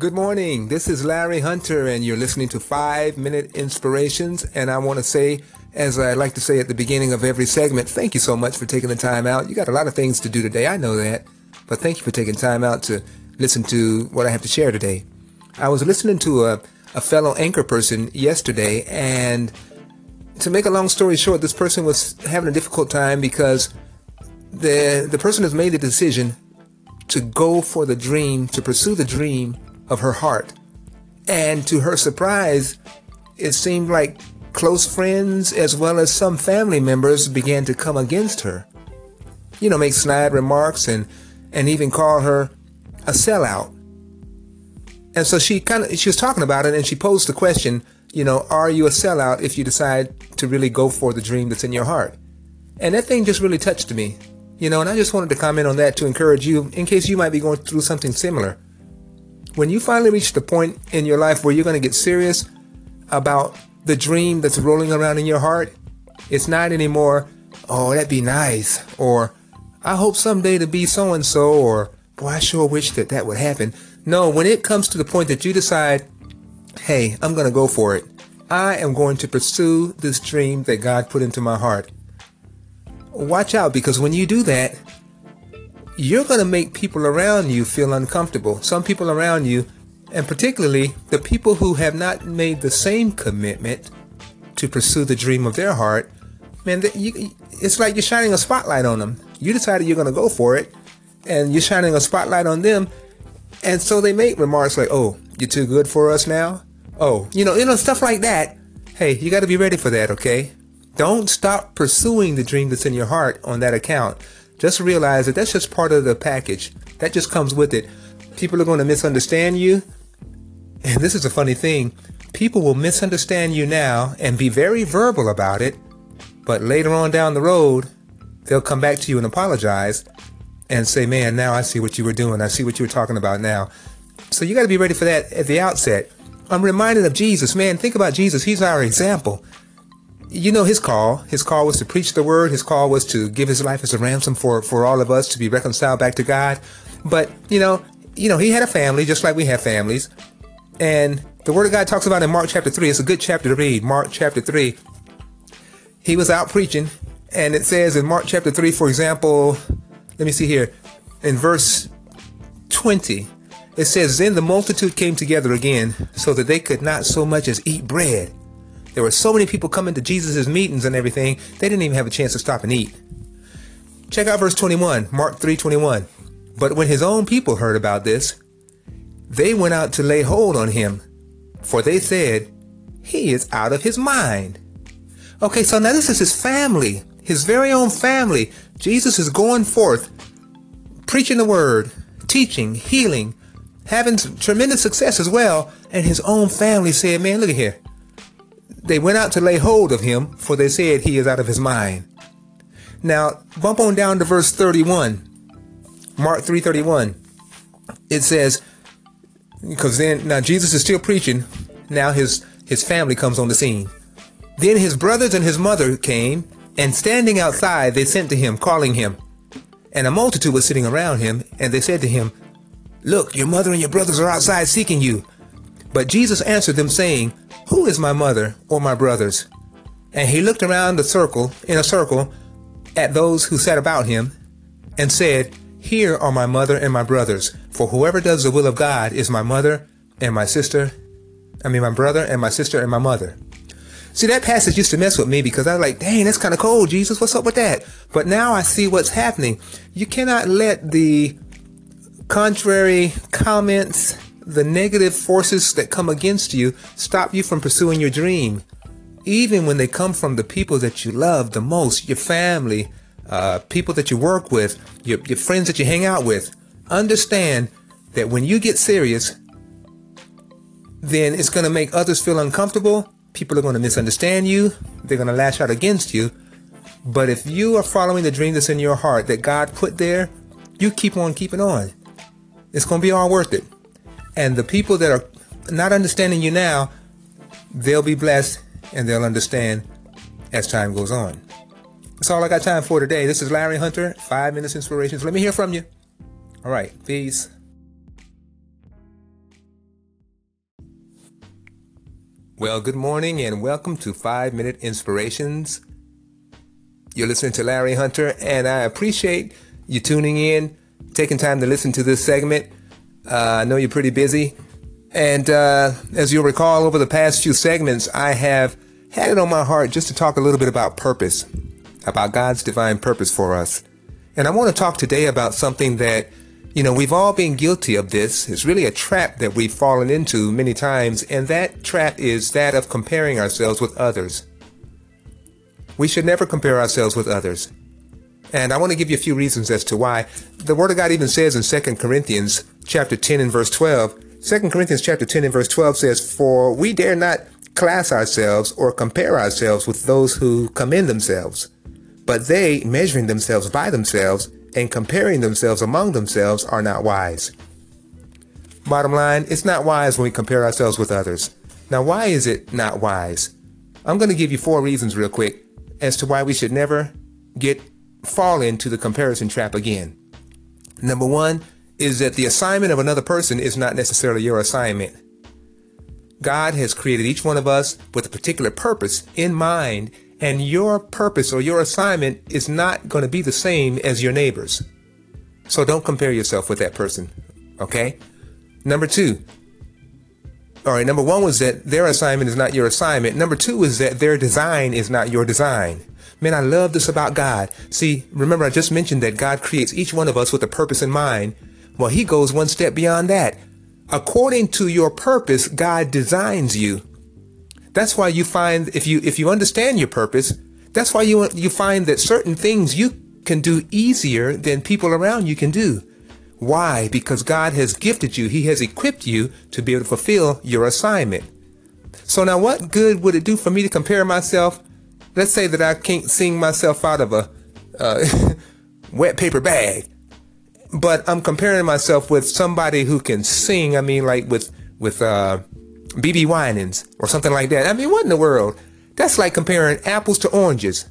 Good morning. This is Larry Hunter, and you're listening to Five Minute Inspirations. And I want to say, as I like to say at the beginning of every segment, thank you so much for taking the time out. You got a lot of things to do today. I know that. But thank you for taking time out to listen to what I have to share today. I was listening to a, a fellow anchor person yesterday, and to make a long story short, this person was having a difficult time because the the person has made the decision to go for the dream, to pursue the dream of her heart. And to her surprise, it seemed like close friends as well as some family members began to come against her. You know, make snide remarks and and even call her a sellout. And so she kind of she was talking about it and she posed the question, you know, are you a sellout if you decide to really go for the dream that's in your heart? And that thing just really touched me. You know, and I just wanted to comment on that to encourage you in case you might be going through something similar. When you finally reach the point in your life where you're going to get serious about the dream that's rolling around in your heart, it's not anymore, oh, that'd be nice, or I hope someday to be so and so, or boy, I sure wish that that would happen. No, when it comes to the point that you decide, hey, I'm going to go for it, I am going to pursue this dream that God put into my heart watch out because when you do that, you're going to make people around you feel uncomfortable. Some people around you, and particularly the people who have not made the same commitment to pursue the dream of their heart, man, you, it's like you're shining a spotlight on them. You decided you're going to go for it, and you're shining a spotlight on them, and so they make remarks like, "Oh, you're too good for us now." Oh, you know, you know, stuff like that. Hey, you got to be ready for that, okay? Don't stop pursuing the dream that's in your heart on that account. Just realize that that's just part of the package. That just comes with it. People are going to misunderstand you. And this is a funny thing. People will misunderstand you now and be very verbal about it. But later on down the road, they'll come back to you and apologize and say, man, now I see what you were doing. I see what you were talking about now. So you got to be ready for that at the outset. I'm reminded of Jesus. Man, think about Jesus. He's our example you know his call. His call was to preach the word. His call was to give his life as a ransom for for all of us to be reconciled back to God. But you know, you know, he had a family just like we have families. And the word of God talks about in Mark chapter 3. It's a good chapter to read. Mark chapter 3. He was out preaching and it says in Mark chapter 3 for example, let me see here. In verse 20, it says then the multitude came together again so that they could not so much as eat bread there were so many people coming to Jesus' meetings and everything, they didn't even have a chance to stop and eat. Check out verse 21, Mark 3:21. But when his own people heard about this, they went out to lay hold on him, for they said, he is out of his mind. Okay, so now this is his family, his very own family. Jesus is going forth, preaching the word, teaching, healing, having tremendous success as well. And his own family said, man, look at here. They went out to lay hold of him, for they said he is out of his mind. Now, bump on down to verse 31. Mark 3:31. It says because then now Jesus is still preaching, now his his family comes on the scene. Then his brothers and his mother came, and standing outside they sent to him, calling him. And a multitude was sitting around him, and they said to him, Look, your mother and your brothers are outside seeking you. But Jesus answered them, saying, Who is my mother or my brothers? And he looked around the circle, in a circle, at those who sat about him, and said, Here are my mother and my brothers, for whoever does the will of God is my mother and my sister, I mean, my brother and my sister and my mother. See, that passage used to mess with me because I was like, dang, that's kind of cold, Jesus. What's up with that? But now I see what's happening. You cannot let the contrary comments the negative forces that come against you stop you from pursuing your dream. Even when they come from the people that you love the most, your family, uh, people that you work with, your, your friends that you hang out with, understand that when you get serious, then it's going to make others feel uncomfortable. People are going to misunderstand you. They're going to lash out against you. But if you are following the dream that's in your heart that God put there, you keep on keeping on. It's going to be all worth it. And the people that are not understanding you now, they'll be blessed and they'll understand as time goes on. That's all I got time for today. This is Larry Hunter, Five Minutes Inspirations. Let me hear from you. All right, peace. Well, good morning and welcome to 5 Minute Inspirations. You're listening to Larry Hunter, and I appreciate you tuning in, taking time to listen to this segment. Uh, I know you're pretty busy. And uh, as you'll recall, over the past few segments, I have had it on my heart just to talk a little bit about purpose, about God's divine purpose for us. And I want to talk today about something that you know, we've all been guilty of this. It's really a trap that we've fallen into many times, and that trap is that of comparing ourselves with others. We should never compare ourselves with others. And I want to give you a few reasons as to why. The Word of God even says in 2 Corinthians chapter 10 and verse 12, 2 Corinthians chapter 10 and verse 12 says, For we dare not class ourselves or compare ourselves with those who commend themselves, but they, measuring themselves by themselves, and comparing themselves among themselves are not wise. Bottom line, it's not wise when we compare ourselves with others. Now, why is it not wise? I'm going to give you four reasons real quick as to why we should never get fall into the comparison trap again. Number one is that the assignment of another person is not necessarily your assignment. God has created each one of us with a particular purpose in mind and your purpose or your assignment is not going to be the same as your neighbor's. So don't compare yourself with that person. Okay? Number two. All right, number one was that their assignment is not your assignment. Number two is that their design is not your design. Man, I love this about God. See, remember I just mentioned that God creates each one of us with a purpose in mind. Well, he goes one step beyond that. According to your purpose, God designs you. That's why you find if you if you understand your purpose, that's why you you find that certain things you can do easier than people around you can do. Why? Because God has gifted you. He has equipped you to be able to fulfill your assignment. So now what good would it do for me to compare myself? Let's say that I can't sing myself out of a uh, wet paper bag, but I'm comparing myself with somebody who can sing. I mean, like with with uh, BeBe Winans or something like that. I mean, what in the world? That's like comparing apples to oranges.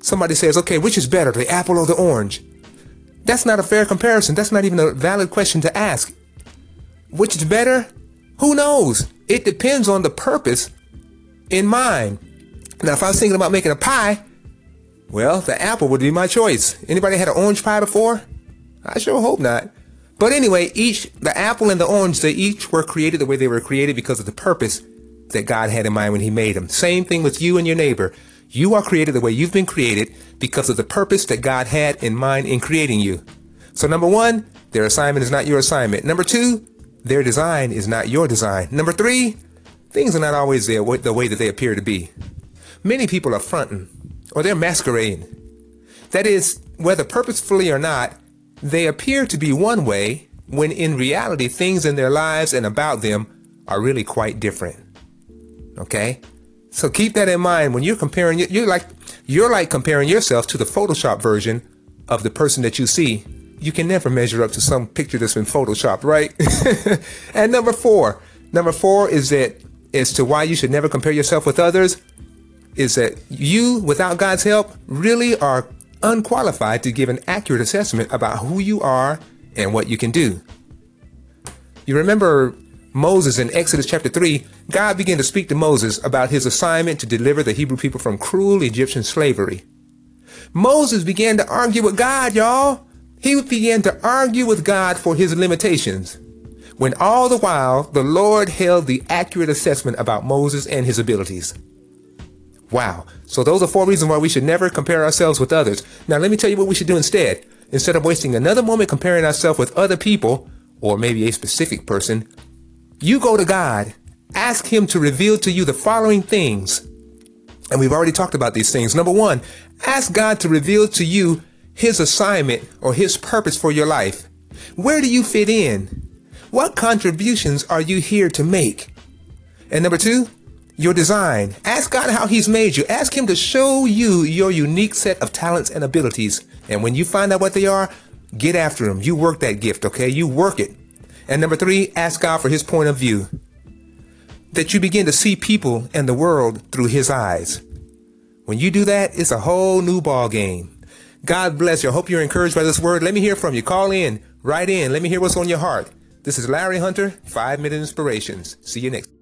Somebody says, okay, which is better, the apple or the orange? That's not a fair comparison. That's not even a valid question to ask. Which is better? Who knows? It depends on the purpose in mind. Now, if I was thinking about making a pie, well, the apple would be my choice. Anybody had an orange pie before? I sure hope not. But anyway, each, the apple and the orange, they each were created the way they were created because of the purpose that God had in mind when he made them. Same thing with you and your neighbor. You are created the way you've been created because of the purpose that God had in mind in creating you. So number one, their assignment is not your assignment. Number two, their design is not your design. Number three, things are not always the way that they appear to be. Many people are fronting or they're masquerading. That is, whether purposefully or not, they appear to be one way when in reality things in their lives and about them are really quite different. Okay? So keep that in mind when you're comparing you're like you're like comparing yourself to the Photoshop version of the person that you see. You can never measure up to some picture that's been photoshopped, right? and number 4. Number 4 is that as to why you should never compare yourself with others is that you without God's help really are unqualified to give an accurate assessment about who you are and what you can do. You remember Moses in Exodus chapter 3, God began to speak to Moses about his assignment to deliver the Hebrew people from cruel Egyptian slavery. Moses began to argue with God, y'all. He began to argue with God for his limitations, when all the while the Lord held the accurate assessment about Moses and his abilities. Wow. So those are four reasons why we should never compare ourselves with others. Now let me tell you what we should do instead. Instead of wasting another moment comparing ourselves with other people, or maybe a specific person, you go to God, ask Him to reveal to you the following things. And we've already talked about these things. Number one, ask God to reveal to you His assignment or His purpose for your life. Where do you fit in? What contributions are you here to make? And number two, your design. Ask God how He's made you. Ask Him to show you your unique set of talents and abilities. And when you find out what they are, get after them. You work that gift, okay? You work it. And number three, ask God for His point of view. That you begin to see people and the world through His eyes. When you do that, it's a whole new ball game. God bless you. I hope you're encouraged by this word. Let me hear from you. Call in, write in. Let me hear what's on your heart. This is Larry Hunter, 5 Minute Inspirations. See you next.